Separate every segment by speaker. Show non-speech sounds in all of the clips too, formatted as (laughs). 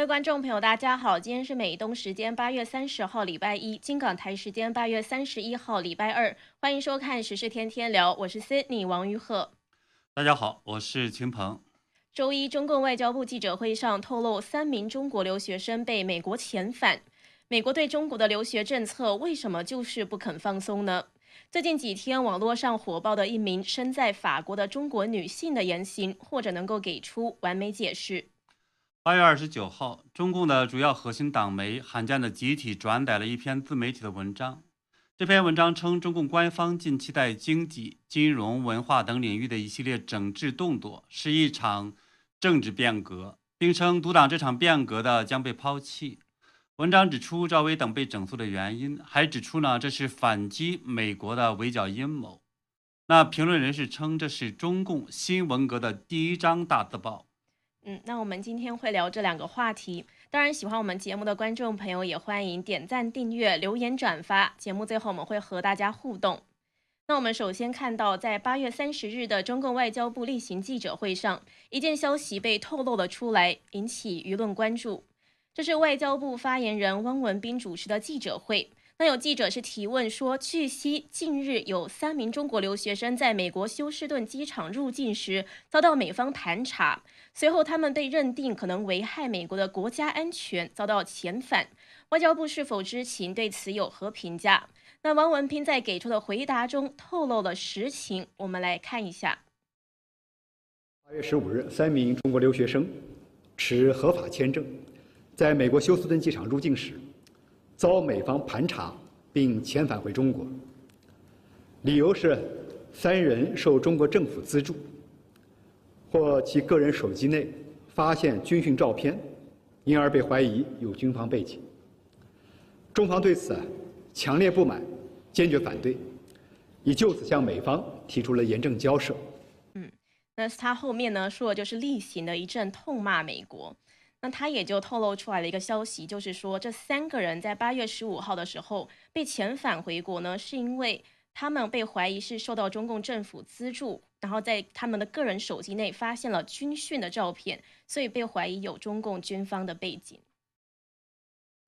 Speaker 1: 位观众朋友，大家好，今天是美东时间八月三十号礼拜一，金港台时间八月三十一号礼拜二，欢迎收看时事天天聊，我是 Sydney 王玉鹤。
Speaker 2: 大家好，我是秦鹏。
Speaker 1: 周一，中共外交部记者会上透露，三名中国留学生被美国遣返。美国对中国的留学政策为什么就是不肯放松呢？最近几天，网络上火爆的一名身在法国的中国女性的言行，或者能够给出完美解释。
Speaker 2: 八月二十九号，中共的主要核心党媒罕见的集体转载了一篇自媒体的文章。这篇文章称，中共官方近期在经济、金融、文化等领域的一系列整治动作是一场政治变革，并称阻挡这场变革的将被抛弃。文章指出赵薇等被整肃的原因，还指出呢这是反击美国的围剿阴谋。那评论人士称这是中共新文革的第一张大字报。
Speaker 1: 嗯，那我们今天会聊这两个话题。当然，喜欢我们节目的观众朋友也欢迎点赞、订阅、留言、转发。节目最后我们会和大家互动。那我们首先看到，在八月三十日的中共外交部例行记者会上，一件消息被透露了出来，引起舆论关注。这是外交部发言人汪文斌主持的记者会。那有记者是提问说，据悉近日有三名中国留学生在美国休斯顿机场入境时遭到美方盘查，随后他们被认定可能危害美国的国家安全，遭到遣返。外交部是否知情？对此有何评价？那王文斌在给出的回答中透露了实情，我们来看一下。
Speaker 3: 八月十五日，三名中国留学生持合法签证。在美国休斯顿机场入境时，遭美方盘查并遣返回中国。理由是三人受中国政府资助，或其个人手机内发现军训照片，因而被怀疑有军方背景。中方对此强烈不满，坚决反对，已就此向美方提出了严正交涉。
Speaker 1: 嗯，那他后面呢说的就是例行的一阵痛骂美国。那他也就透露出来了一个消息，就是说这三个人在八月十五号的时候被遣返回国呢，是因为他们被怀疑是受到中共政府资助，然后在他们的个人手机内发现了军训的照片，所以被怀疑有中共军方的背景。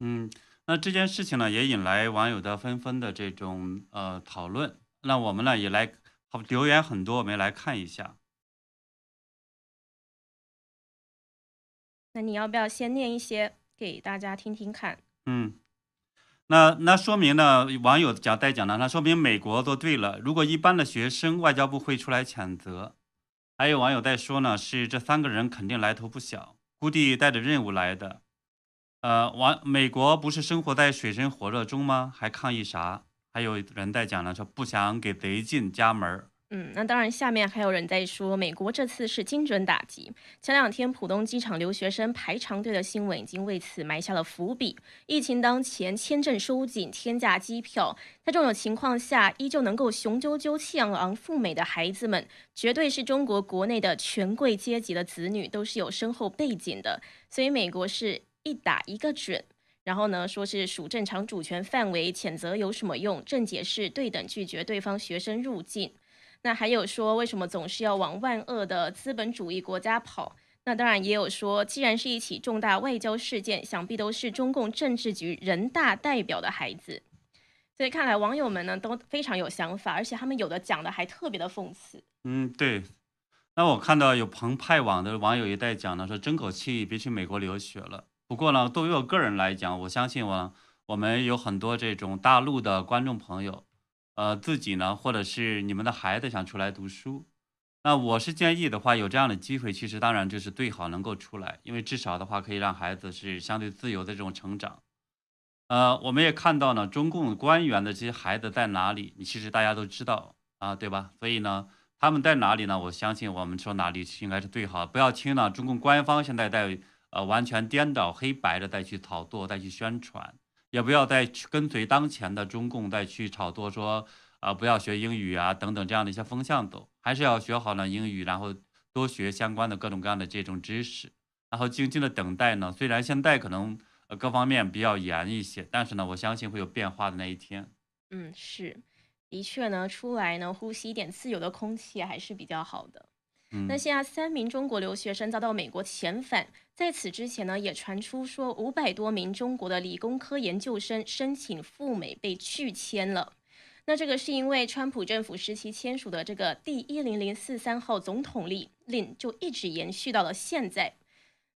Speaker 2: 嗯，那这件事情呢，也引来网友的纷纷的这种呃讨论。那我们呢也来好留言很多，我们来看一下。
Speaker 1: 那你要不要先念一些给大家听听看？
Speaker 2: 嗯，那那说明呢，网友讲在讲呢，那说明美国做对了。如果一般的学生，外交部会出来谴责。还有网友在说呢，是这三个人肯定来头不小，估计带着任务来的。呃，王美国不是生活在水深火热中吗？还抗议啥？还有人在讲呢，说不想给贼进家门儿。
Speaker 1: 嗯，那当然，下面还有人在说，美国这次是精准打击。前两天浦东机场留学生排长队的新闻已经为此埋下了伏笔。疫情当前，签证收紧，天价机票，在这种情况下，依旧能够雄赳赳、气昂昂赴美的孩子们，绝对是中国国内的权贵阶级的子女，都是有深厚背景的。所以美国是一打一个准。然后呢，说是属正常主权范围，谴责有什么用？正解是对等拒绝对方学生入境。那还有说，为什么总是要往万恶的资本主义国家跑？那当然也有说，既然是一起重大外交事件，想必都是中共政治局人大代表的孩子。所以看来网友们呢都非常有想法，而且他们有的讲的还特别的讽刺。
Speaker 2: 嗯，对。那我看到有澎湃网的网友也在讲呢，说争口气，别去美国留学了。不过呢，对于我个人来讲，我相信我我们有很多这种大陆的观众朋友。呃，自己呢，或者是你们的孩子想出来读书，那我是建议的话，有这样的机会，其实当然就是最好能够出来，因为至少的话可以让孩子是相对自由的这种成长。呃，我们也看到呢，中共官员的这些孩子在哪里，其实大家都知道啊，对吧？所以呢，他们在哪里呢？我相信我们说哪里应该是最好，不要听呢中共官方现在在呃完全颠倒黑白的再去炒作、再去宣传。也不要再去跟随当前的中共再去炒作说啊不要学英语啊等等这样的一些风向走，还是要学好了英语，然后多学相关的各种各样的这种知识，然后静静的等待呢。虽然现在可能呃各方面比较严一些，但是呢，我相信会有变化的那一天。
Speaker 1: 嗯，是，的确呢，出来呢呼吸一点自由的空气还是比较好的。那现在三名中国留学生遭到美国遣返，在此之前呢，也传出说五百多名中国的理工科研究生申请赴美被拒签了。那这个是因为川普政府时期签署的这个第一零零四三号总统令令就一直延续到了现在。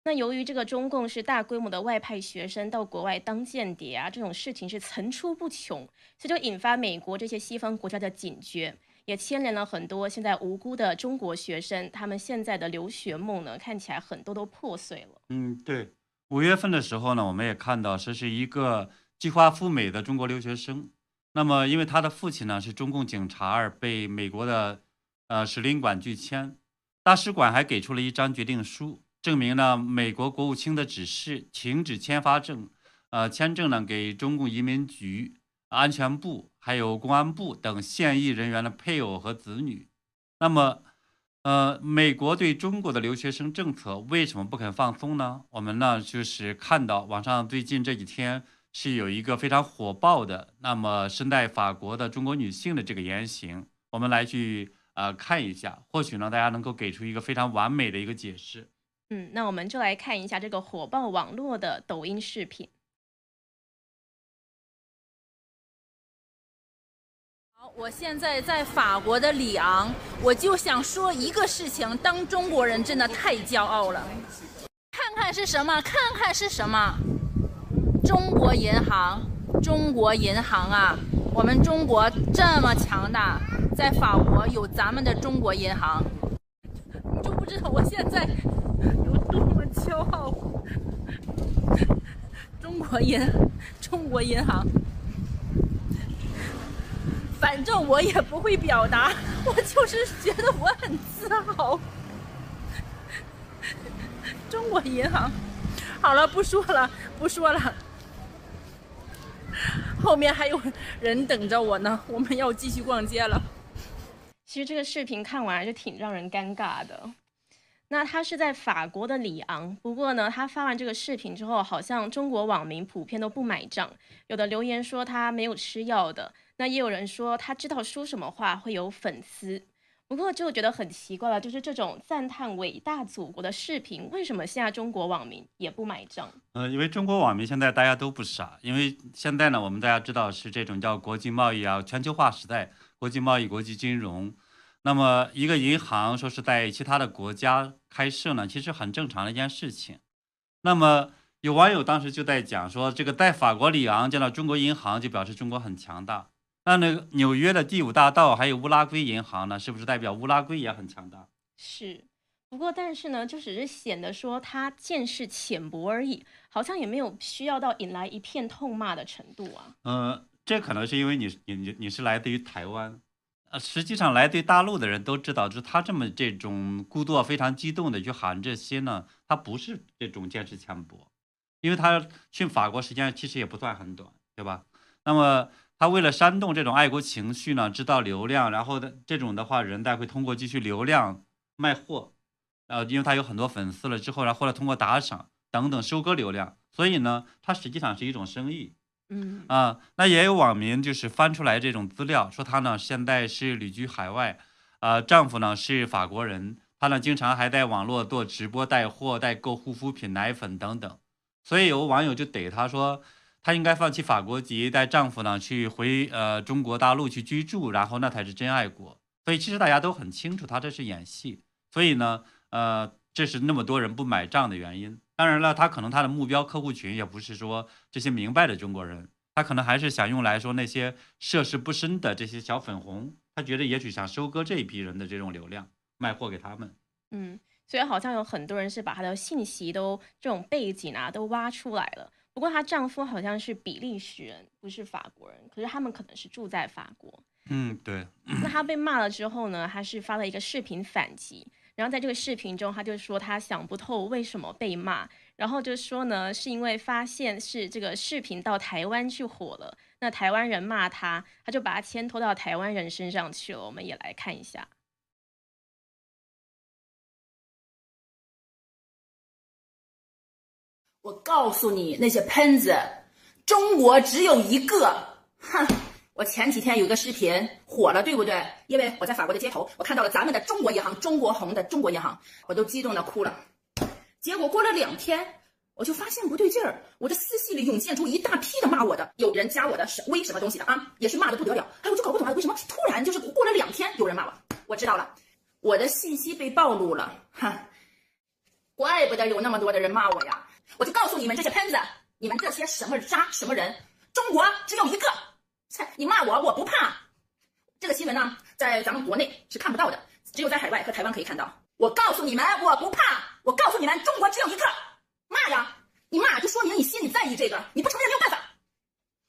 Speaker 1: 那由于这个中共是大规模的外派学生到国外当间谍啊，这种事情是层出不穷，所以就引发美国这些西方国家的警觉。也牵连了很多现在无辜的中国学生，他们现在的留学梦呢，看起来很多都破碎了。
Speaker 2: 嗯，对。五月份的时候呢，我们也看到这是一个计划赴美的中国留学生。那么，因为他的父亲呢是中共警察，而被美国的呃使领馆拒签，大使馆还给出了一张决定书，证明呢美国国务卿的指示，停止签发证，呃签证呢给中共移民局。安全部、还有公安部等现役人员的配偶和子女。那么，呃，美国对中国的留学生政策为什么不肯放松呢？我们呢，就是看到网上最近这几天是有一个非常火爆的，那么身在法国的中国女性的这个言行，我们来去呃看一下，或许呢，大家能够给出一个非常完美的一个解释。
Speaker 1: 嗯，那我们就来看一下这个火爆网络的抖音视频。
Speaker 4: 我现在在法国的里昂，我就想说一个事情：当中国人真的太骄傲了。看看是什么？看看是什么？中国银行，中国银行啊！我们中国这么强大，在法国有咱们的中国银行，你就不知道我现在有多么骄傲。中国银，中国银行。反正我也不会表达，我就是觉得我很自豪。中国银行，好了，不说了，不说了。后面还有人等着我呢，我们要继续逛街了。
Speaker 1: 其实这个视频看完就挺让人尴尬的。那他是在法国的里昂，不过呢，他发完这个视频之后，好像中国网民普遍都不买账，有的留言说他没有吃药的。那也有人说他知道说什么话会有粉丝，不过就觉得很奇怪了，就是这种赞叹伟大祖国的视频，为什么现在中国网民也不买账？
Speaker 2: 嗯，因为中国网民现在大家都不傻，因为现在呢，我们大家知道是这种叫国际贸易啊，全球化时代，国际贸易、国际金融，那么一个银行说是在其他的国家开设呢，其实很正常的一件事情。那么有网友当时就在讲说，这个在法国里昂见到中国银行，就表示中国很强大。那那个纽约的第五大道还有乌拉圭银行呢，是不是代表乌拉圭也很强大？
Speaker 1: 是，不过但是呢，就只是显得说他见识浅薄而已，好像也没有需要到引来一片痛骂的程度啊。
Speaker 2: 嗯，这可能是因为你你你你是来自于台湾，呃，实际上来自于大陆的人都知道，就是他这么这种故作非常激动的去喊这些呢，他不是这种见识浅薄，因为他去法国时间其实也不算很短，对吧？那么。他为了煽动这种爱国情绪呢，制造流量，然后的这种的话，人代会通过继续流量卖货，呃，因为他有很多粉丝了之后，然后或者通过打赏等等收割流量，所以呢，它实际上是一种生意。
Speaker 1: 嗯
Speaker 2: 啊，那也有网民就是翻出来这种资料，说她呢现在是旅居海外，呃，丈夫呢是法国人，她呢经常还在网络做直播带货、代购护肤品、奶粉等等，所以有网友就怼她说。她应该放弃法国籍，带丈夫呢去回呃中国大陆去居住，然后那才是真爱国。所以其实大家都很清楚，她这是演戏。所以呢，呃，这是那么多人不买账的原因。当然了，她可能她的目标客户群也不是说这些明白的中国人，她可能还是想用来说那些涉世不深的这些小粉红。她觉得也许想收割这一批人的这种流量，卖货给他们。
Speaker 1: 嗯，所以好像有很多人是把她的信息都这种背景啊都挖出来了。不过她丈夫好像是比利时人，不是法国人。可是他们可能是住在法国。
Speaker 2: 嗯，对。
Speaker 1: 那她被骂了之后呢？她是发了一个视频反击。然后在这个视频中，她就说她想不透为什么被骂。然后就说呢，是因为发现是这个视频到台湾去火了。那台湾人骂她，她就把它牵拖到台湾人身上去了。我们也来看一下。
Speaker 5: 我告诉你，那些喷子，中国只有一个。哼！我前几天有个视频火了，对不对？因为我在法国的街头，我看到了咱们的中国银行——中国红的中国银行，我都激动的哭了。结果过了两天，我就发现不对劲儿，我的私信里涌现出一大批的骂我的，有人加我的微什么东西的啊，也是骂的不得了。哎，我就搞不懂了，为什么突然就是过了两天有人骂我？我知道了，我的信息被暴露了，哈，怪不得有那么多的人骂我呀！我就告诉你们这些喷子，你们这些什么渣什么人，中国只有一个，切，你骂我我不怕。这个新闻呢，在咱们国内是看不到的，只有在海外和台湾可以看到。我告诉你们，我不怕。我告诉你们，中国只有一个，骂呀！你骂就说明你心里在意这个，你不承认没有办法。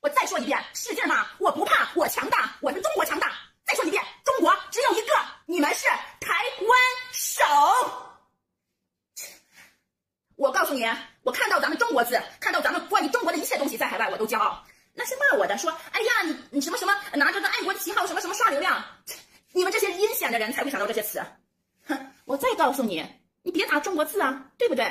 Speaker 5: 我再说一遍，使劲骂！我不怕，我强大，我是中国强大。再说一遍，中国只有一个，你们是台湾省。我告诉你，我看到咱们中国字，看到咱们关于中国的一切东西，在海外我都骄傲。那些骂我的说，哎呀，你你什么什么拿着个爱国旗号，什么什么刷流量，(tsk) 你们这些阴险的人才会想到这些词。哼，我再告诉你。你别打中国字啊，对不对？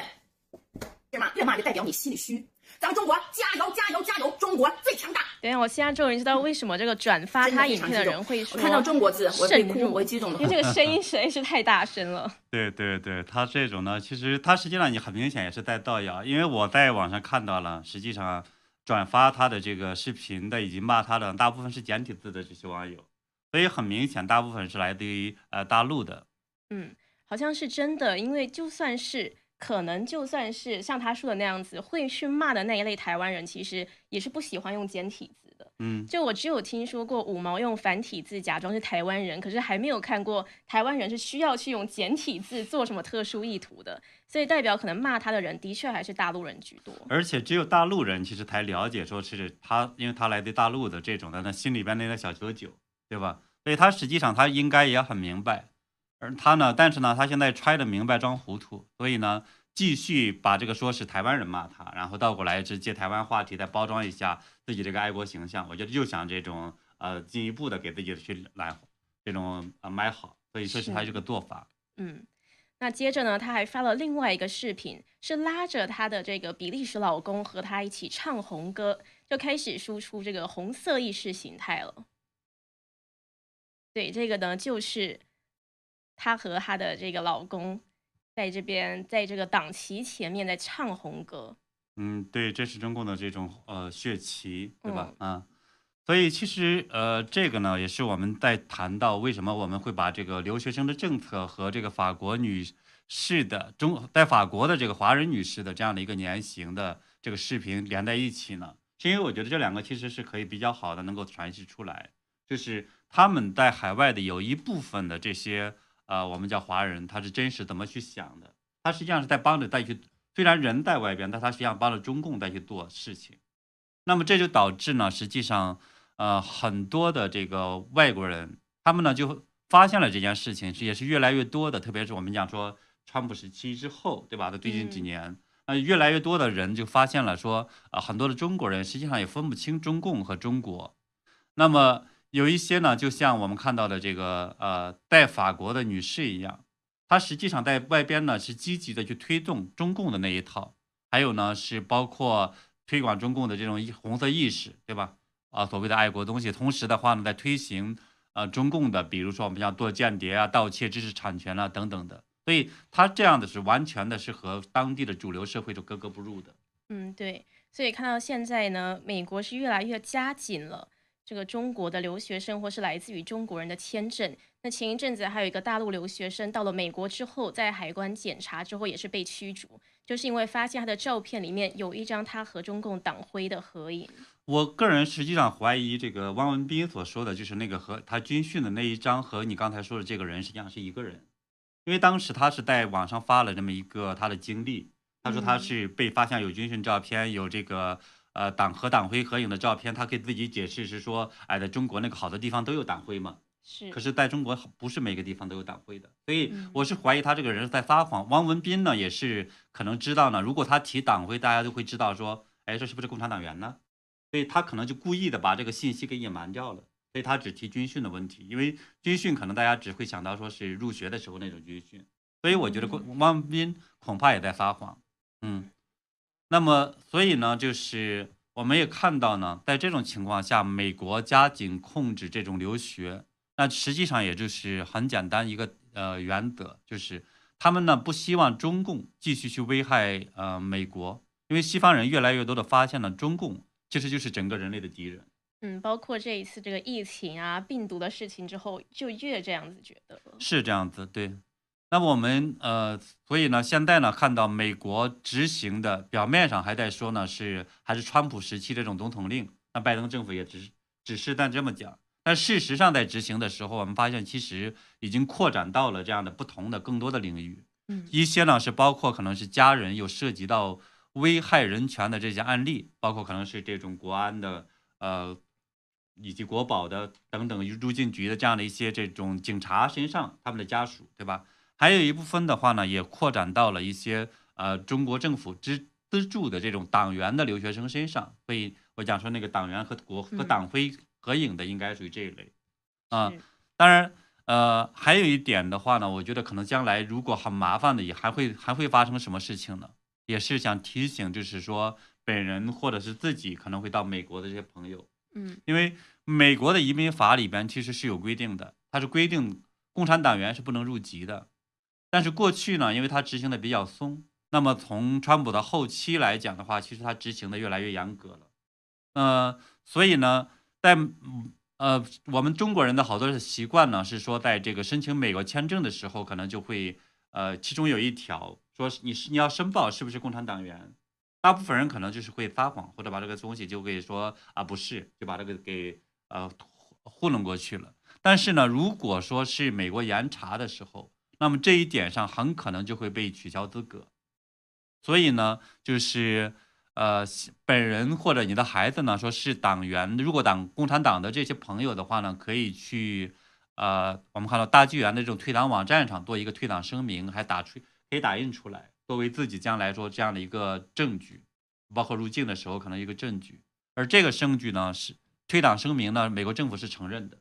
Speaker 5: 越骂越骂就代表你心里虚。咱们中国加油加油加油，中国最强大。
Speaker 1: 等下，我现在终于知道为什么这个转发他影片的人会说
Speaker 5: 看到中国字我会哭，我会激动的，
Speaker 1: 因为这个声音实在是太大声了。(laughs)
Speaker 2: 对对对，他这种呢，其实他实际上你很明显也是在造谣，因为我在网上看到了，实际上转发他的这个视频的以及骂他的大部分是简体字的这些网友，所以很明显大部分是来自于呃大陆的。
Speaker 1: 嗯。好像是真的，因为就算是可能，就算是像他说的那样子，会去骂的那一类台湾人，其实也是不喜欢用简体字的。
Speaker 2: 嗯，
Speaker 1: 就我只有听说过五毛用繁体字假装是台湾人，可是还没有看过台湾人是需要去用简体字做什么特殊意图的。所以代表可能骂他的人的确还是大陆人居多。
Speaker 2: 而且只有大陆人其实才了解，说是他，因为他来自大陆的这种的，那心里边那个小九九，对吧？所以他实际上他应该也很明白。而他呢？但是呢，他现在揣着明白装糊涂，所以呢，继续把这个说是台湾人骂他，然后倒过来是借台湾话题再包装一下自己这个爱国形象。我觉得又想这种呃进一步的给自己去来这种呃买好，所以这是他这个做法。
Speaker 1: 嗯，那接着呢，他还发了另外一个视频，是拉着他的这个比利时老公和他一起唱红歌，就开始输出这个红色意识形态了。对，这个呢就是。她和她的这个老公在这边，在这个党旗前面在唱红歌。
Speaker 2: 嗯，对，这是中共的这种呃血旗，对吧？啊，所以其实呃这个呢，也是我们在谈到为什么我们会把这个留学生的政策和这个法国女士的中在法国的这个华人女士的这样的一个年行的这个视频连在一起呢？是因为我觉得这两个其实是可以比较好的能够传递出来，就是他们在海外的有一部分的这些。呃，我们叫华人，他是真实怎么去想的？他实际上是在帮着再去，虽然人在外边，但他实际上帮着中共再去做事情。那么这就导致呢，实际上，呃，很多的这个外国人，他们呢就发现了这件事情，是也是越来越多的，特别是我们讲说川普时期之后，对吧？在最近几年，那越来越多的人就发现了说，啊，很多的中国人实际上也分不清中共和中国。那么。有一些呢，就像我们看到的这个呃，在法国的女士一样，她实际上在外边呢是积极的去推动中共的那一套，还有呢是包括推广中共的这种红色意识，对吧？啊，所谓的爱国东西，同时的话呢，在推行呃中共的，比如说我们像做间谍啊、盗窃知识产权啊等等的，所以他这样的是完全的是和当地的主流社会是格格不入的。
Speaker 1: 嗯，对，所以看到现在呢，美国是越来越加紧了。这个中国的留学生或是来自于中国人的签证，那前一阵子还有一个大陆留学生到了美国之后，在海关检查之后也是被驱逐，就是因为发现他的照片里面有一张他和中共党徽的合影。
Speaker 2: 我个人实际上怀疑这个汪文斌所说的就是那个和他军训的那一张和你刚才说的这个人实际上是一个人，因为当时他是在网上发了这么一个他的经历，他说他是被发现有军训照片，有这个。呃，党和党徽合影的照片，他给自己解释是说，哎，在中国那个好的地方都有党徽嘛。
Speaker 1: 是。
Speaker 2: 可是在中国不是每个地方都有党徽的，所以我是怀疑他这个人在撒谎。汪文斌呢，也是可能知道呢，如果他提党徽，大家都会知道说，哎，这是不是共产党员呢？所以他可能就故意的把这个信息给隐瞒掉了。所以他只提军训的问题，因为军训可能大家只会想到说是入学的时候那种军训。所以我觉得汪文斌恐怕也在撒谎。嗯。那么，所以呢，就是我们也看到呢，在这种情况下，美国加紧控制这种留学，那实际上也就是很简单一个呃原则，就是他们呢不希望中共继续去危害呃美国，因为西方人越来越多的发现了中共其实就是整个人类的敌人。
Speaker 1: 嗯，包括这一次这个疫情啊、病毒的事情之后，就越这样子觉得了。
Speaker 2: 是这样子，对。那么我们呃，所以呢，现在呢，看到美国执行的，表面上还在说呢，是还是川普时期这种总统令，那拜登政府也只是只是但这么讲，但事实上在执行的时候，我们发现其实已经扩展到了这样的不同的更多的领域。
Speaker 1: 嗯，
Speaker 2: 一些呢是包括可能是家人有涉及到危害人权的这些案例，包括可能是这种国安的呃。以及国保的等等入境局的这样的一些这种警察身上，他们的家属，对吧？还有一部分的话呢，也扩展到了一些呃中国政府支资助的这种党员的留学生身上。所以我讲说那个党员和国和党徽合影的，应该属于这一类。啊，当然，呃，还有一点的话呢，我觉得可能将来如果很麻烦的，也还会还会发生什么事情呢？也是想提醒，就是说本人或者是自己可能会到美国的这些朋友。
Speaker 1: 嗯，
Speaker 2: 因为美国的移民法里边其实是有规定的，它是规定共产党员是不能入籍的。但是过去呢，因为它执行的比较松，那么从川普的后期来讲的话，其实它执行的越来越严格了。呃，所以呢，在呃我们中国人的好多的习惯呢，是说在这个申请美国签证的时候，可能就会呃其中有一条说你是你要申报是不是共产党员。大部分人可能就是会撒谎，或者把这个东西就会说啊不是，就把这个给呃糊弄过去了。但是呢，如果说是美国严查的时候，那么这一点上很可能就会被取消资格。所以呢，就是呃本人或者你的孩子呢，说是党员，如果党共产党的这些朋友的话呢，可以去呃我们看到大纪元的这种退党网站上做一个退党声明，还打出可以打印出来。作为自己将来说这样的一个证据，包括入境的时候可能一个证据，而这个证据呢是退党声明呢，美国政府是承认的。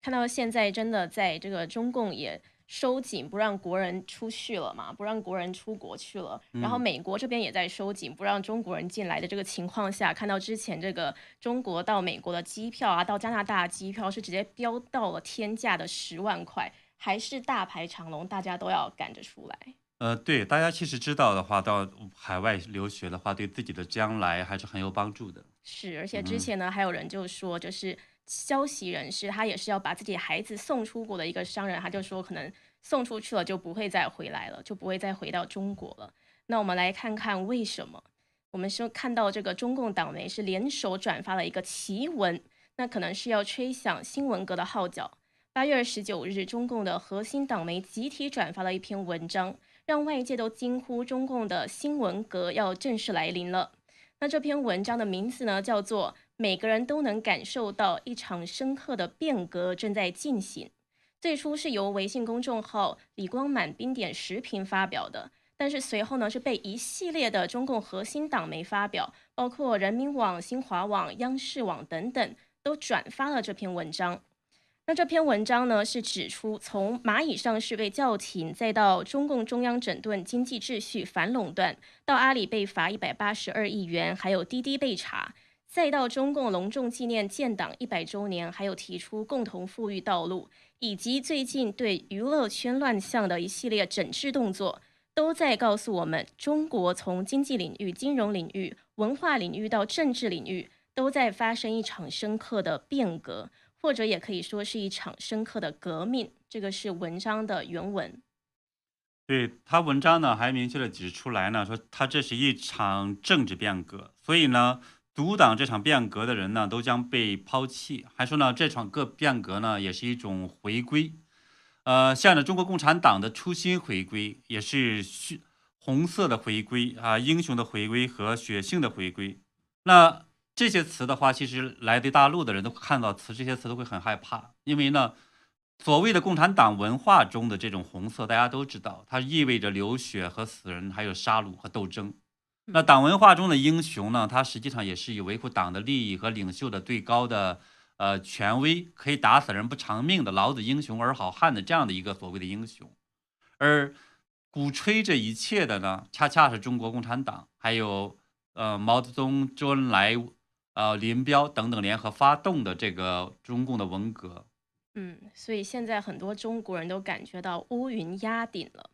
Speaker 1: 嗯，看到现在真的在这个中共也收紧，不让国人出去了嘛，不让国人出国去了。然后美国这边也在收紧，不让中国人进来的这个情况下，看到之前这个中国到美国的机票啊，到加拿大机票是直接飙到了天价的十万块，还是大排长龙，大家都要赶着出来。
Speaker 2: 呃，对，大家其实知道的话，到海外留学的话，对自己的将来还是很有帮助的。
Speaker 1: 是，而且之前呢，还有人就说，就是消息人士，他也是要把自己孩子送出国的一个商人，他就说，可能送出去了就不会再回来了，就不会再回到中国了。那我们来看看为什么？我们说看到这个中共党媒是联手转发了一个奇文，那可能是要吹响新闻革的号角。八月二十九日，中共的核心党媒集体转发了一篇文章。让外界都惊呼，中共的新闻革要正式来临了。那这篇文章的名字呢，叫做《每个人都能感受到一场深刻的变革正在进行》。最初是由微信公众号“李光满冰点时评”发表的，但是随后呢，是被一系列的中共核心党媒发表，包括人民网、新华网、央视网等等，都转发了这篇文章。那这篇文章呢，是指出从蚂蚁上市被叫停，再到中共中央整顿经济秩序、反垄断，到阿里被罚一百八十二亿元，还有滴滴被查，再到中共隆重纪念建党一百周年，还有提出共同富裕道路，以及最近对娱乐圈乱象的一系列整治动作，都在告诉我们，中国从经济领域、金融领域、文化领域到政治领域，都在发生一场深刻的变革。或者也可以说是一场深刻的革命，这个是文章的原文。
Speaker 2: 对他文章呢，还明确的指出来呢，说他这是一场政治变革，所以呢，阻挡这场变革的人呢，都将被抛弃。还说呢，这场个变革呢，也是一种回归，呃，向着中国共产党的初心回归，也是血红色的回归啊，英雄的回归和血性的回归。那。这些词的话，其实来自大陆的人都看到词，这些词都会很害怕，因为呢，所谓的共产党文化中的这种红色，大家都知道，它意味着流血和死人，还有杀戮和斗争。那党文化中的英雄呢，他实际上也是以维护党的利益和领袖的最高的呃权威，可以打死人不偿命的老子英雄而好汉的这样的一个所谓的英雄，而鼓吹这一切的呢，恰恰是中国共产党，还有呃毛泽东、周恩来。呃，林彪等等联合发动的这个中共的文革，
Speaker 1: 嗯，所以现在很多中国人都感觉到乌云压顶了。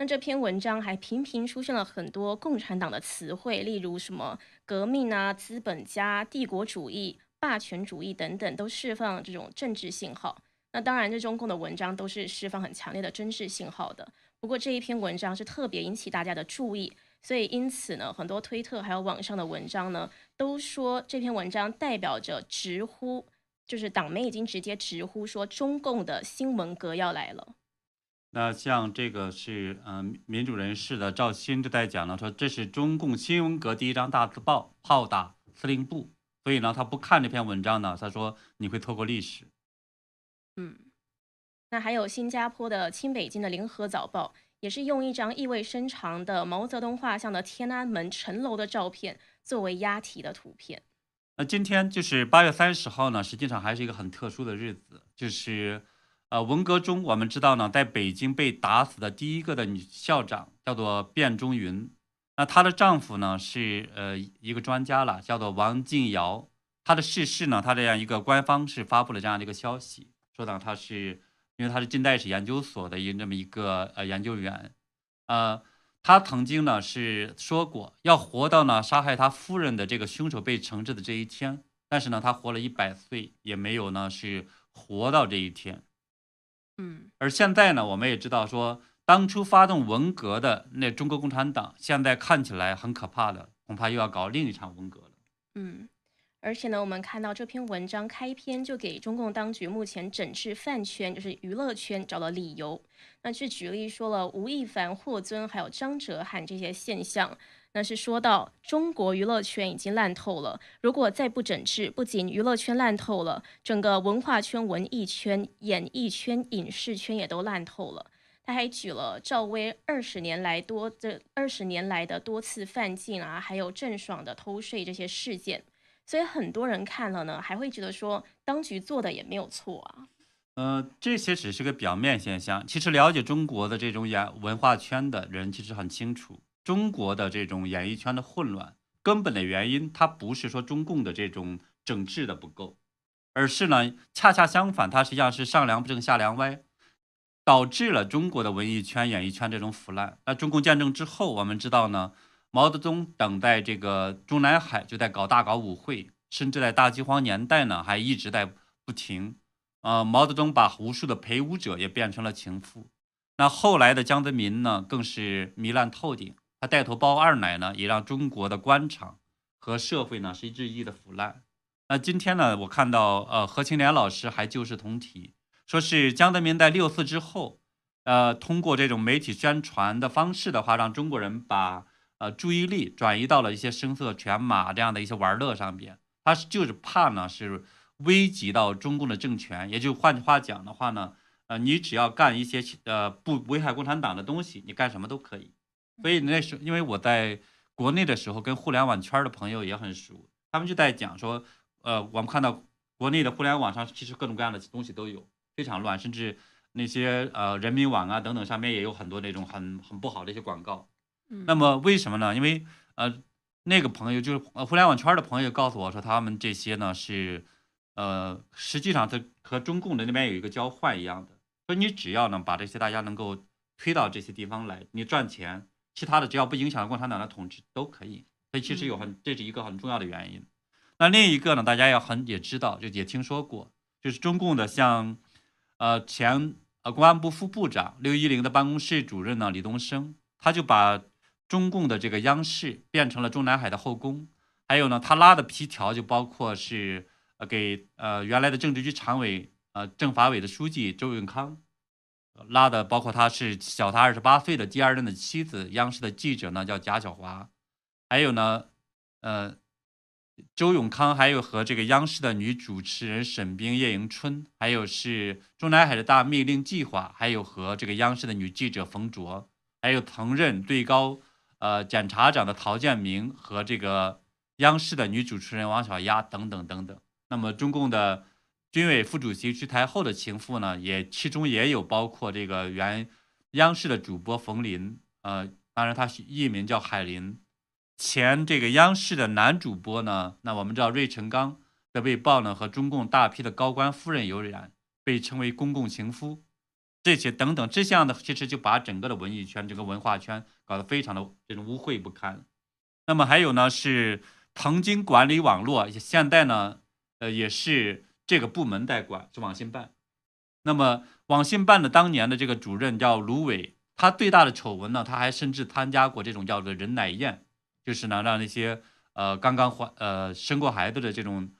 Speaker 1: 那这篇文章还频频出现了很多共产党的词汇，例如什么革命啊、资本家、帝国主义、霸权主义等等，都释放这种政治信号。那当然，这中共的文章都是释放很强烈的政治信号的。不过这一篇文章是特别引起大家的注意，所以因此呢，很多推特还有网上的文章呢，都说这篇文章代表着直呼，就是党媒已经直接直呼说中共的新闻革要来了。
Speaker 2: 那像这个是嗯民主人士的赵鑫就在讲了，说这是中共新文革第一张大字报，炮打司令部。所以呢，他不看这篇文章呢，他说你会错过历史。
Speaker 1: 嗯，那还有新加坡的亲北京的联合早报，也是用一张意味深长的毛泽东画像的天安门城楼的照片作为押题的图片。
Speaker 2: 那今天就是八月三十号呢，实际上还是一个很特殊的日子，就是。呃，文革中我们知道呢，在北京被打死的第一个的女校长叫做卞中云，那她的丈夫呢是呃一个专家了，叫做王进尧。他的逝世呢，他这样一个官方是发布了这样的一个消息，说呢他是因为他是近代史研究所的一这么一个呃研究员，呃，他曾经呢是说过要活到呢杀害他夫人的这个凶手被惩治的这一天，但是呢他活了一百岁也没有呢是活到这一天。
Speaker 1: 嗯，
Speaker 2: 而现在呢，我们也知道说，当初发动文革的那中国共产党，现在看起来很可怕的，恐怕又要搞另一场文革了。
Speaker 1: 嗯，而且呢，我们看到这篇文章开篇就给中共当局目前整治饭圈，就是娱乐圈找了理由，那去举例说了吴亦凡、霍尊还有张哲瀚这些现象。那是说到中国娱乐圈已经烂透了，如果再不整治，不仅娱乐圈烂透了，整个文化圈、文艺圈、演艺圈、影视圈也都烂透了。他还举了赵薇二十年来多这二十年来的多次犯禁啊，还有郑爽的偷税这些事件，所以很多人看了呢，还会觉得说当局做的也没有错啊。
Speaker 2: 呃，这些只是个表面现象，其实了解中国的这种演文化圈的人其实很清楚。中国的这种演艺圈的混乱，根本的原因，它不是说中共的这种整治的不够，而是呢，恰恰相反，它实际上是上梁不正下梁歪，导致了中国的文艺圈、演艺圈这种腐烂。那中共建政之后，我们知道呢，毛泽东等在这个中南海就在搞大搞舞会，甚至在大饥荒年代呢，还一直在不停。呃，毛泽东把无数的陪舞者也变成了情妇。那后来的江泽民呢，更是糜烂透顶。他带头包二奶呢，也让中国的官场和社会呢是日益的腐烂。那今天呢，我看到呃何青莲老师还旧事同提，说是江泽民在六四之后，呃通过这种媒体宣传的方式的话，让中国人把呃注意力转移到了一些声色犬马这样的一些玩乐上边。他是就是怕呢是危及到中共的政权，也就换句话讲的话呢，呃你只要干一些呃不危害共产党的东西，你干什么都可以。所以那时候，因为我在国内的时候，跟互联网圈的朋友也很熟，他们就在讲说，呃，我们看到国内的互联网上其实各种各样的东西都有，非常乱，甚至那些呃人民网啊等等上面也有很多那种很很不好的一些广告。那么为什么呢？因为呃那个朋友就是互联网圈的朋友告诉我说，他们这些呢是呃实际上它和中共的那边有一个交换一样的，说你只要呢把这些大家能够推到这些地方来，你赚钱。其他的只要不影响共产党的统治都可以，所以其实有很这是一个很重要的原因。那另一个呢，大家要很也知道，就也听说过，就是中共的像，呃前呃公安部副部长六一零的办公室主任呢李东生，他就把中共的这个央视变成了中南海的后宫，还有呢他拉的皮条就包括是呃给呃原来的政治局常委呃政法委的书记周永康。拉的包括他是小他二十八岁的第二任的妻子，央视的记者呢叫贾晓华，还有呢，呃，周永康，还有和这个央视的女主持人沈冰、叶迎春，还有是中南海的大密令计划，还有和这个央视的女记者冯卓，还有曾任最高呃检察长的陶建明和这个央视的女主持人王小丫等等等等。那么中共的。军委副主席徐台厚的情妇呢，也其中也有包括这个原央视的主播冯林，呃，当然他艺名叫海林。前这个央视的男主播呢，那我们知道芮成钢的被曝呢和中共大批的高官夫人有染，被称为公共情夫，这些等等这项呢，其实就把整个的文艺圈、整个文化圈搞得非常的这种污秽不堪。那么还有呢，是曾经管理网络，现在呢，呃，也是这个部门代管，是网信办。那么网信办的当年的这个主任叫卢伟，他最大的丑闻呢，他还甚至参加过这种叫做人奶宴，就是呢让那些呃刚刚怀呃生过孩子的这种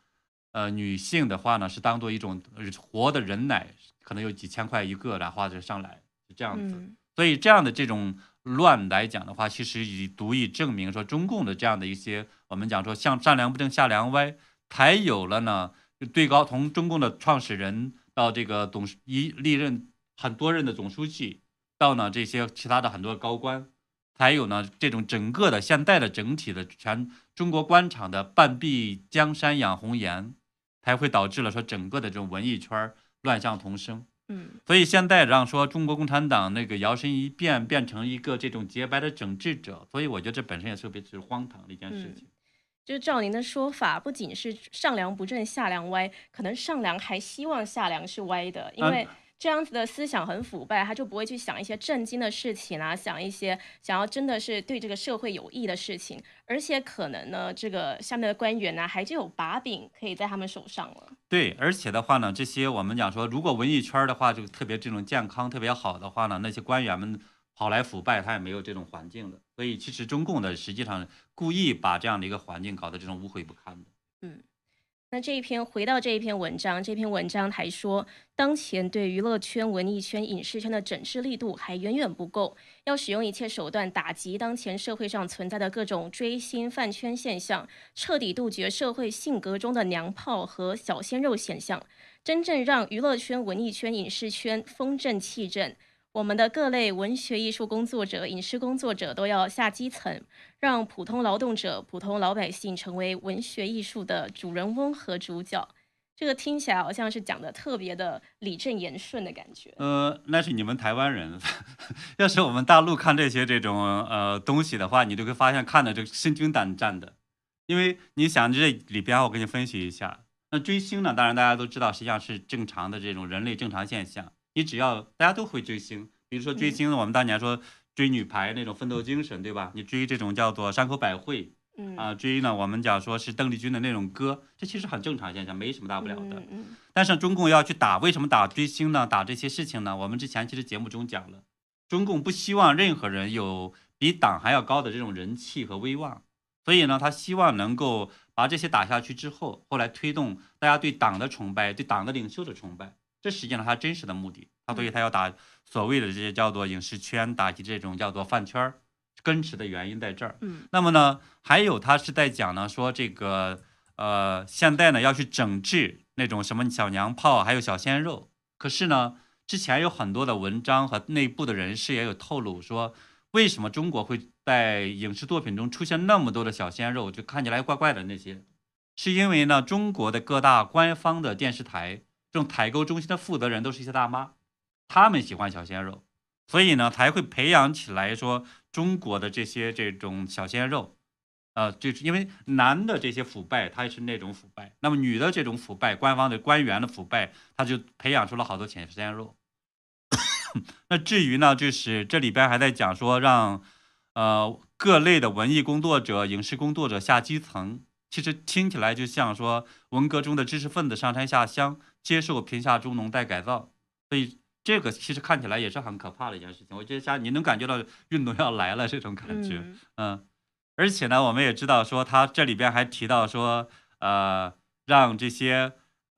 Speaker 2: 呃女性的话呢，是当做一种活的人奶，可能有几千块一个然后就上来，是这样子。所以这样的这种乱来讲的话，其实已足以证明说中共的这样的一些我们讲说像上梁不正下梁歪，才有了呢最高从中共的创始人。到这个董一历任很多任的总书记，到呢这些其他的很多高官，还有呢这种整个的现在的整体的全中国官场的半壁江山养红颜，才会导致了说整个的这种文艺圈乱象丛生。
Speaker 1: 嗯，
Speaker 2: 所以现在让说中国共产党那个摇身一变变成一个这种洁白的整治者，所以我觉得这本身也是特别是荒唐的一件事情。
Speaker 1: 就是照您的说法，不仅是上梁不正下梁歪，可能上梁还希望下梁是歪的，因为这样子的思想很腐败，他就不会去想一些正经的事情啊，想一些想要真的是对这个社会有益的事情，而且可能呢，这个下面的官员呢，还就有把柄可以在他们手上了。
Speaker 2: 对，而且的话呢，这些我们讲说，如果文艺圈的话，就特别这种健康特别好的话呢，那些官员们。跑来腐败，他也没有这种环境的，所以其实中共的实际上故意把这样的一个环境搞得这种污秽不堪的。
Speaker 1: 嗯，那这一篇回到这一篇文章，这篇文章还说，当前对娱乐圈、文艺圈、影视圈的整治力度还远远不够，要使用一切手段打击当前社会上存在的各种追星饭圈现象，彻底杜绝社会性格中的娘炮和小鲜肉现象，真正让娱乐圈、文艺圈、影视圈风正气正。我们的各类文学艺术工作者、影视工作者都要下基层，让普通劳动者、普通老百姓成为文学艺术的主人翁和主角。这个听起来好像是讲的特别的理正言顺的感觉。
Speaker 2: 呃，那是你们台湾人，(laughs) 要是我们大陆看这些这种呃东西的话，你就会发现看的这个心惊胆战的。因为你想这里边，我给你分析一下，那追星呢，当然大家都知道，实际上是正常的这种人类正常现象。你只要大家都会追星，比如说追星，我们当年说追女排那种奋斗精神，对吧？你追这种叫做山口百惠，
Speaker 1: 嗯
Speaker 2: 啊，追呢，我们讲说是邓丽君的那种歌，这其实很正常现象，没什么大不了的。
Speaker 1: 嗯
Speaker 2: 但是中共要去打，为什么打追星呢？打这些事情呢？我们之前其实节目中讲了，中共不希望任何人有比党还要高的这种人气和威望，所以呢，他希望能够把这些打下去之后，后来推动大家对党的崇拜，对党的领袖的崇拜。这实际上他真实的目的，他所以他要打所谓的这些叫做影视圈，打击这种叫做饭圈儿，根植的原因在这儿。
Speaker 1: 嗯，
Speaker 2: 那么呢，还有他是在讲呢，说这个呃，现在呢要去整治那种什么小娘炮，还有小鲜肉。可是呢，之前有很多的文章和内部的人士也有透露说，为什么中国会在影视作品中出现那么多的小鲜肉，就看起来怪怪的那些，是因为呢，中国的各大官方的电视台。这种采购中心的负责人都是一些大妈，他们喜欢小鲜肉，所以呢才会培养起来说中国的这些这种小鲜肉，呃，就是因为男的这些腐败，他是那种腐败，那么女的这种腐败，官方的官员的腐败，他就培养出了好多小鲜肉。(coughs) 那至于呢，就是这里边还在讲说让呃各类的文艺工作者、影视工作者下基层，其实听起来就像说文革中的知识分子上山下乡。接受贫下中农再改造，所以这个其实看起来也是很可怕的一件事情。我觉得像你能感觉到运动要来了这种感觉，嗯，而且呢，我们也知道说他这里边还提到说，呃，让这些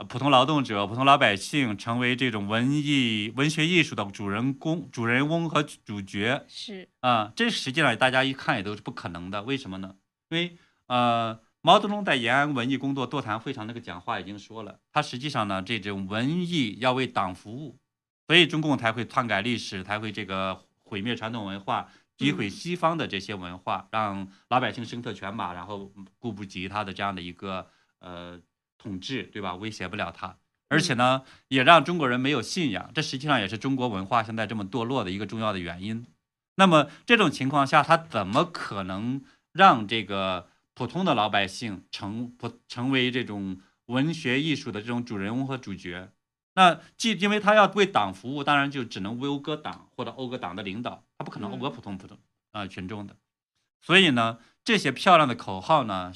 Speaker 2: 普通劳动者、普通老百姓成为这种文艺、文学艺术的主人公、主人翁和主角，
Speaker 1: 是
Speaker 2: 啊，这实际上大家一看也都是不可能的。为什么呢？因为呃。毛泽东在延安文艺工作座谈会上那个讲话已经说了，他实际上呢，这种文艺要为党服务，所以中共才会篡改历史，才会这个毁灭传统文化，诋毁西方的这些文化，让老百姓声色犬马，然后顾不及他的这样的一个呃统治，对吧？威胁不了他，而且呢，也让中国人没有信仰，这实际上也是中国文化现在这么堕落的一个重要的原因。那么这种情况下，他怎么可能让这个？普通的老百姓成不成为这种文学艺术的这种主人翁和主角，那既因为他要为党服务，当然就只能讴歌党或者讴歌党的领导，他不可能讴歌普通普通啊群众的。所以呢，这些漂亮的口号呢，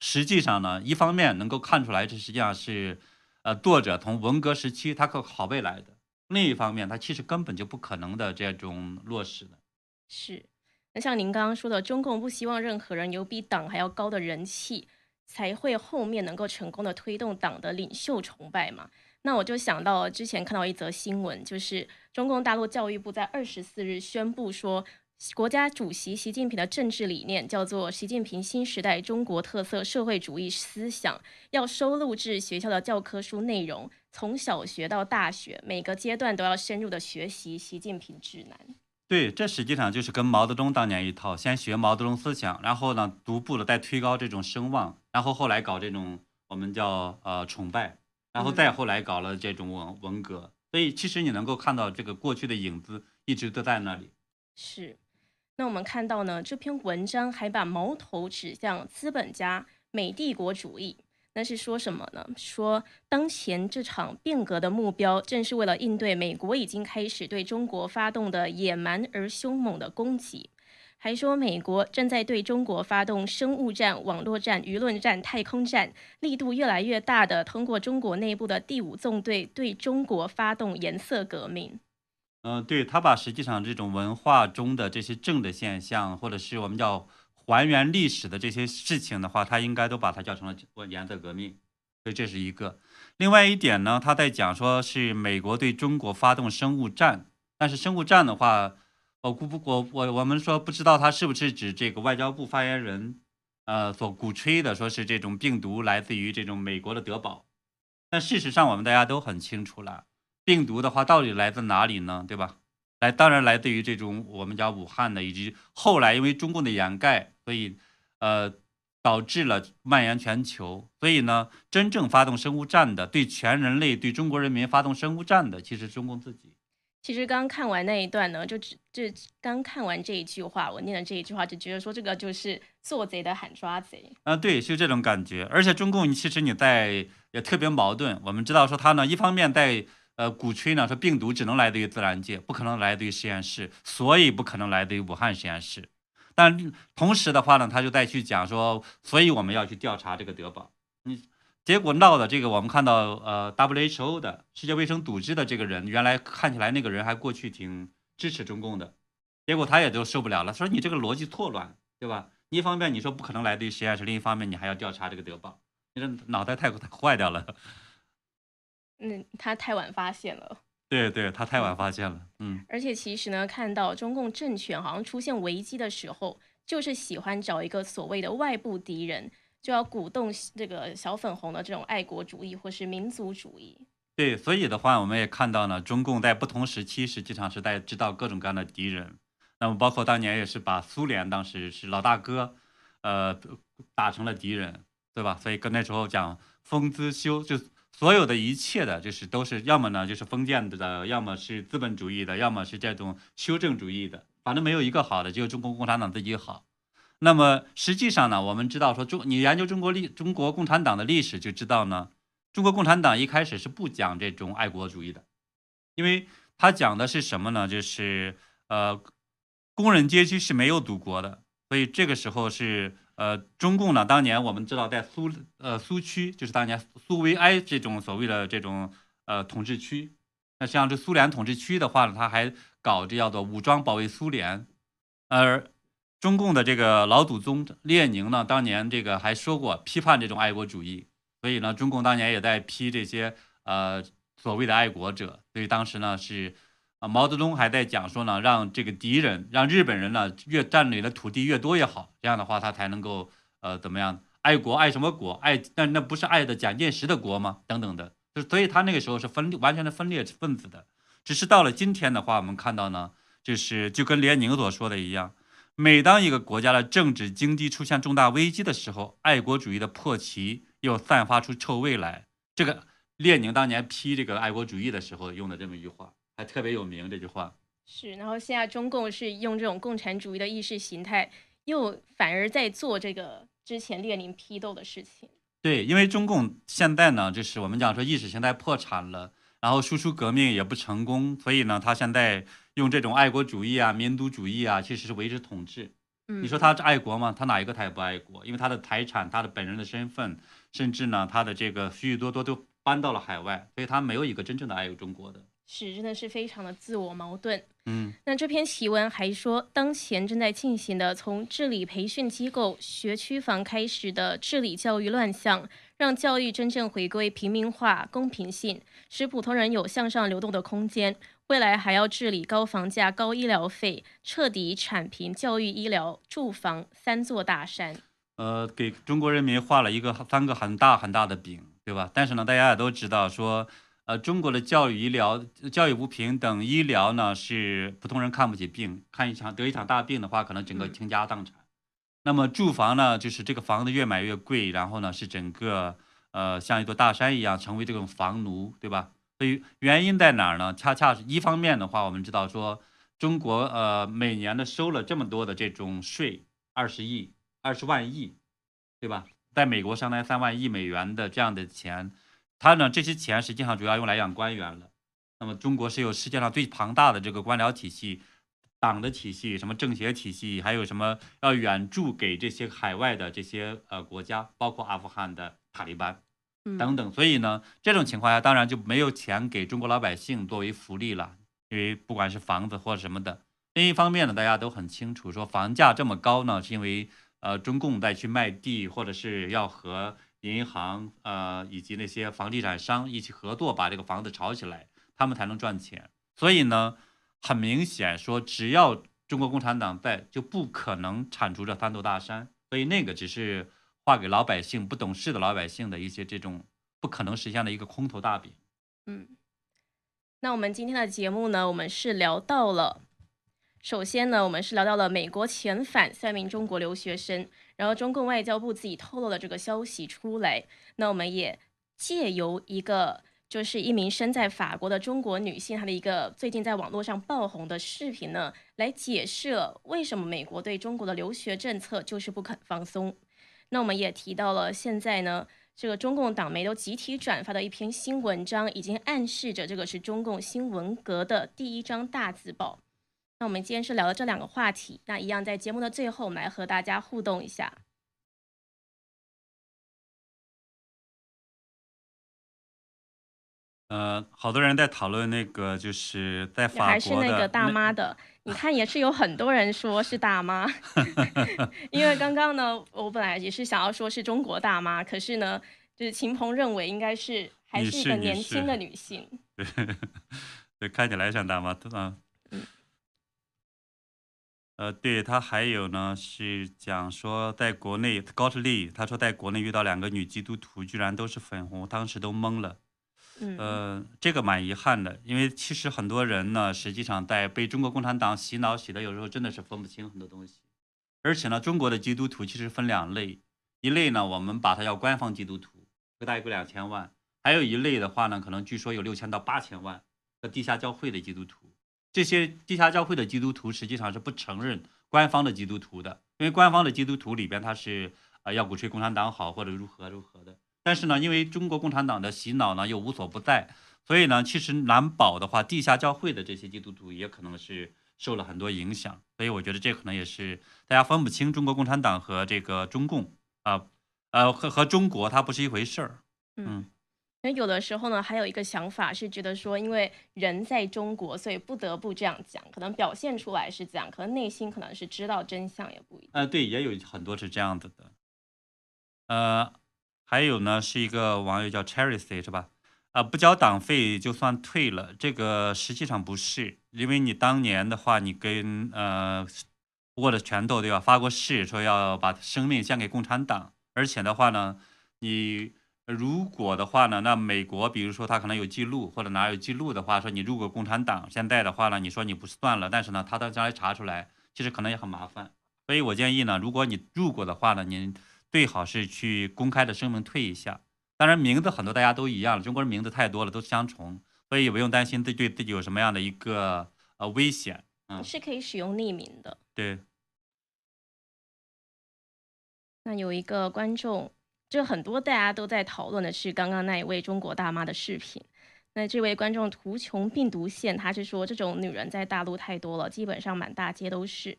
Speaker 2: 实际上呢，一方面能够看出来，这实际上是呃作者从文革时期他可拷贝来的；另一方面，他其实根本就不可能的这种落实的。
Speaker 1: 是。像您刚刚说的，中共不希望任何人有比党还要高的人气，才会后面能够成功的推动党的领袖崇拜嘛？那我就想到之前看到一则新闻，就是中共大陆教育部在二十四日宣布说，国家主席习近平的政治理念叫做“习近平新时代中国特色社会主义思想”，要收录至学校的教科书内容，从小学到大学，每个阶段都要深入的学习习近平指南。
Speaker 2: 对，这实际上就是跟毛泽东当年一套，先学毛泽东思想，然后呢，逐步的再推高这种声望，然后后来搞这种我们叫呃崇拜，然后再后来搞了这种文文革。所以其实你能够看到这个过去的影子一直都在那里。
Speaker 1: 是，那我们看到呢，这篇文章还把矛头指向资本家美帝国主义。那是说什么呢？说当前这场变革的目标，正是为了应对美国已经开始对中国发动的野蛮而凶猛的攻击。还说美国正在对中国发动生物战、网络战、舆论战、太空战，力度越来越大的通过中国内部的第五纵队对中国发动颜色革命。
Speaker 2: 嗯，对他把实际上这种文化中的这些正的现象，或者是我们叫。还原历史的这些事情的话，他应该都把它叫成了颜色革命，所以这是一个。另外一点呢，他在讲说是美国对中国发动生物战，但是生物战的话，我估不我我我们说不知道他是不是指这个外交部发言人呃所鼓吹的，说是这种病毒来自于这种美国的德宝。但事实上我们大家都很清楚了，病毒的话到底来自哪里呢？对吧？来，当然来自于这种我们叫武汉的，以及后来因为中共的掩盖，所以呃导致了蔓延全球。所以呢，真正发动生物战的，对全人类、对中国人民发动生物战的，其实中共自己。
Speaker 1: 其实刚看完那一段呢，就只这刚看完这一句话，我念的这一句话，就觉得说这个就是做贼的喊抓贼
Speaker 2: 啊，对，就这种感觉。而且中共其实你在也特别矛盾，我们知道说他呢，一方面在。呃，鼓吹呢说病毒只能来自于自然界，不可能来自于实验室，所以不可能来自于武汉实验室。但同时的话呢，他就再去讲说，所以我们要去调查这个德宝。你结果闹的这个，我们看到呃，WHO 的世界卫生组织的这个人，原来看起来那个人还过去挺支持中共的，结果他也就受不了了，说你这个逻辑错乱，对吧？一方面你说不可能来自于实验室，另一方面你还要调查这个德宝，你这脑袋太太坏掉了。
Speaker 1: 嗯，他太晚发现了。
Speaker 2: 对对，他太晚发现了。嗯，
Speaker 1: 而且其实呢，看到中共政权好像出现危机的时候，就是喜欢找一个所谓的外部敌人，就要鼓动这个小粉红的这种爱国主义或是民族主义。
Speaker 2: 对，所以的话，我们也看到呢，中共在不同时期实际上是在制造各种各样的敌人。那么，包括当年也是把苏联当时是老大哥，呃，打成了敌人，对吧？所以跟那时候讲封资修就。所有的一切的，就是都是要么呢，就是封建的，要么是资本主义的，要么是这种修正主义的，反正没有一个好的，只有中国共产党自己好。那么实际上呢，我们知道说中，你研究中国历中国共产党的历史就知道呢，中国共产党一开始是不讲这种爱国主义的，因为他讲的是什么呢？就是呃，工人阶级是没有祖国的，所以这个时候是。呃，中共呢，当年我们知道，在苏呃苏区，就是当年苏维埃这种所谓的这种呃统治区，那像这苏联统治区的话呢，他还搞这叫做武装保卫苏联，而中共的这个老祖宗列宁呢，当年这个还说过批判这种爱国主义，所以呢，中共当年也在批这些呃所谓的爱国者，所以当时呢是。啊，毛泽东还在讲说呢，让这个敌人，让日本人呢越占领的土地越多越好，这样的话他才能够呃怎么样爱国爱什么国爱？但那不是爱的蒋介石的国吗？等等的，就所以他那个时候是分完全的分裂分子的。只是到了今天的话，我们看到呢，就是就跟列宁所说的一样，每当一个国家的政治经济出现重大危机的时候，爱国主义的破旗又散发出臭味来。这个列宁当年批这个爱国主义的时候用的这么一句话。还特别有名这句话
Speaker 1: 是，然后现在中共是用这种共产主义的意识形态，又反而在做这个之前列宁批斗的事情。
Speaker 2: 对，因为中共现在呢，就是我们讲说意识形态破产了，然后输出革命也不成功，所以呢，他现在用这种爱国主义啊、民族主义啊，其实是维持统治。
Speaker 1: 嗯，
Speaker 2: 你说他是爱国吗？他哪一个他也不爱国，因为他的财产、他的本人的身份，甚至呢，他的这个许许多多都搬到了海外，所以他没有一个真正的爱中国的。
Speaker 1: 是，真的是非常的自我矛盾。
Speaker 2: 嗯，
Speaker 1: 那这篇檄文还说，当前正在进行的从治理培训机构、学区房开始的治理教育乱象，让教育真正回归平民化、公平性，使普通人有向上流动的空间。未来还要治理高房价、高医疗费，彻底铲平教育、医疗、住房三座大山。
Speaker 2: 呃，给中国人民画了一个三个很大很大的饼，对吧？但是呢，大家也都知道说，呃，中国的教育、医疗、教育不平等，医疗呢是普通人看不起病，看一场得一场大病的话，可能整个
Speaker 1: 嗯
Speaker 2: 倾家荡产。那么住房呢，就是这个房子越买越贵，然后呢是整个呃像一座大山一样，成为这种房奴，对吧？所以原因在哪儿呢？恰恰是一方面的话，我们知道说，中国呃每年的收了这么多的这种税，二十亿、二十万亿，对吧？在美国相当于三万亿美元的这样的钱，它呢这些钱实际上主要用来养官员了。那么中国是有世界上最庞大的这个官僚体系、党的体系、什么政协体系，还有什么要援助给这些海外的这些呃国家，包括阿富汗的塔利班。
Speaker 1: 嗯
Speaker 2: 等等。所以呢，这种情况下当然就没有钱给中国老百姓作为福利了，因为不管是房子或者什么的。另一方面呢，大家都很清楚，说房价这么高呢，是因为呃中共在去卖地，或者是要和银行呃以及那些房地产商一起合作，把这个房子炒起来，他们才能赚钱。所以呢，很明显说，只要中国共产党在，就不可能铲除这三座大山。所以那个只是画给老百姓不懂事的老百姓的一些这种不可能实现的一个空头大饼。
Speaker 1: 嗯，那我们今天的节目呢，我们是聊到了，首先呢，我们是聊到了美国遣返三名中国留学生，然后中共外交部自己透露了这个消息出来，那我们也借由一个就是一名身在法国的中国女性，她的一个最近在网络上爆红的视频呢，来解释了为什么美国对中国的留学政策就是不肯放松。那我们也提到了现在呢，这个中共党媒都集体转发的一篇新文章，已经暗示着这个是中共新文革的第一张大字报。那我们今天是聊了这两个话题，那一样在节目的最后，我们来和大家互动一下。
Speaker 2: 呃，好多人在讨论那个，就是在法国的
Speaker 1: 还是那个大妈的，(laughs) 你看也是有很多人说是大妈，(laughs) 因为刚刚呢，我本来也是想要说是中国大妈，可是呢，就是秦鹏认为应该是还是一个年轻的女性。
Speaker 2: 对 (laughs) 对，看起来像大妈，对吧。
Speaker 1: 嗯
Speaker 2: 呃，对他还有呢，是讲说在国内高士丽，他说在国内遇到两个女基督徒，居然都是粉红，当时都懵了。
Speaker 1: 嗯，
Speaker 2: 呃，这个蛮遗憾的，因为其实很多人呢，实际上在被中国共产党洗脑洗的，有时候真的是分不清很多东西。而且呢，中国的基督徒其实分两类，一类呢，我们把它叫官方基督徒，大概有两千万；还有一类的话呢，可能据说有六千到八千万的地下教会的基督徒。这些地下教会的基督徒实际上是不承认官方的基督徒的，因为官方的基督徒里边他是呃要鼓吹共产党好或者如何如何的。但是呢，因为中国共产党的洗脑呢又无所不在，所以呢，其实难保的话，地下教会的这些基督徒也可能是受了很多影响。所以我觉得这可能也是大家分不清中国共产党和这个中共啊呃和和中国它不是一回事儿。
Speaker 1: 嗯，那有的时候呢，还有一个想法是觉得说，因为人在中国，所以不得不这样讲，可能表现出来是这样，可能内心可能是知道真相也不一定。
Speaker 2: 呃，对，也有很多是这样子的。呃，还有呢，是一个网友叫 Cherry 是吧？啊、不交党费就算退了，这个实际上不是，因为你当年的话，你跟呃握着拳头对吧？发过誓说要把生命献给共产党，而且的话呢，你如果的话呢，那美国比如说他可能有记录或者哪有记录的话，说你入过共产党，现在的话呢，你说你不算了，但是呢，他到将来查出来，其实可能也很麻烦。所以我建议呢，如果你入过的话呢，您最好是去公开的声明退一下。当然，名字很多大家都一样，中国人名字太多了，都相重，所以也不用担心对对自己有什么样的一个呃危险。嗯，
Speaker 1: 是可以使用匿名的。
Speaker 2: 对，
Speaker 1: 那有一个观众这很多大家都在讨论的是刚刚那一位中国大妈的视频。那这位观众图穷病毒线，他是说这种女人在大陆太多了，基本上满大街都是。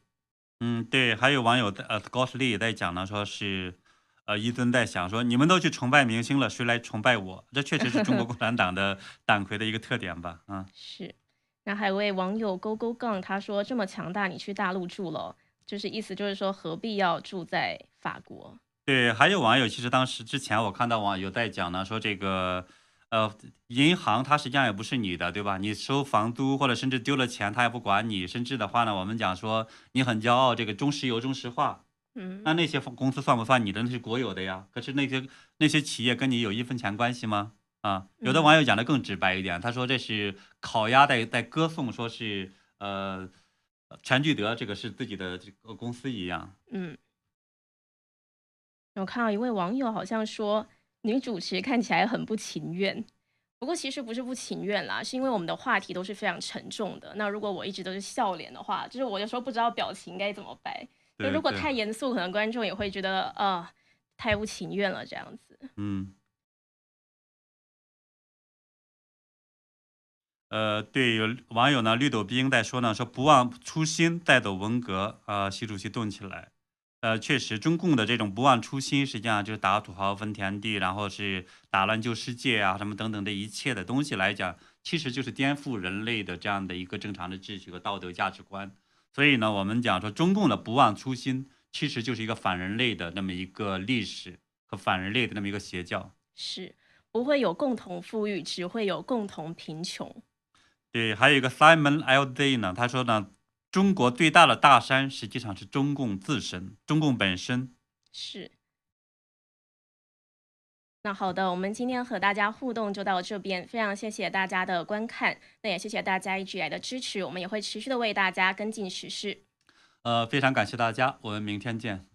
Speaker 2: 嗯，对，还有网友呃高士利也在讲呢，说是呃一尊在想说，你们都去崇拜明星了，谁来崇拜我？这确实是中国共产党的 (laughs) 党魁的一个特点吧？啊，
Speaker 1: 是。那还有位网友勾勾杠，他说这么强大，你去大陆住了，就是意思就是说何必要住在法国？
Speaker 2: 对，还有网友其实当时之前我看到网友在讲呢，说这个呃银行它实际上也不是你的，对吧？你收房租或者甚至丢了钱，他也不管你，甚至的话呢，我们讲说你很骄傲，这个中石油、中石化，
Speaker 1: 嗯，
Speaker 2: 那那些公司算不算你的？那是国有的呀。可是那些那些企业跟你有一分钱关系吗？啊，有的网友讲的更直白一点，他说这是烤鸭在在歌颂，说是呃全聚德这个是自己的这个公司一样。
Speaker 1: 嗯，我看到一位网友好像说女主持看起来很不情愿，不过其实不是不情愿啦，是因为我们的话题都是非常沉重的。那如果我一直都是笑脸的话，就是我有时候不知道表情该怎么摆。就如果太严肃，可能观众也会觉得呃太不情愿了这样子。
Speaker 2: 嗯。呃，对，有网友呢，绿豆冰在说呢，说不忘初心，带走文革啊，习主席动起来。呃，确实，中共的这种不忘初心，实际上就是打土豪分田地，然后是打乱旧世界啊，什么等等的一切的东西来讲，其实就是颠覆人类的这样的一个正常的秩序和道德价值观。所以呢，我们讲说中共的不忘初心，其实就是一个反人类的那么一个历史和反人类的那么一个邪教。
Speaker 1: 是不会有共同富裕，只会有共同贫穷。
Speaker 2: 对，还有一个 Simon L D 呢，他说呢，中国最大的大山实际上是中共自身，中共本身
Speaker 1: 是。那好的，我们今天和大家互动就到这边，非常谢谢大家的观看，那也谢谢大家一直以来的支持，我们也会持续的为大家跟进时事。
Speaker 2: 呃，非常感谢大家，我们明天见。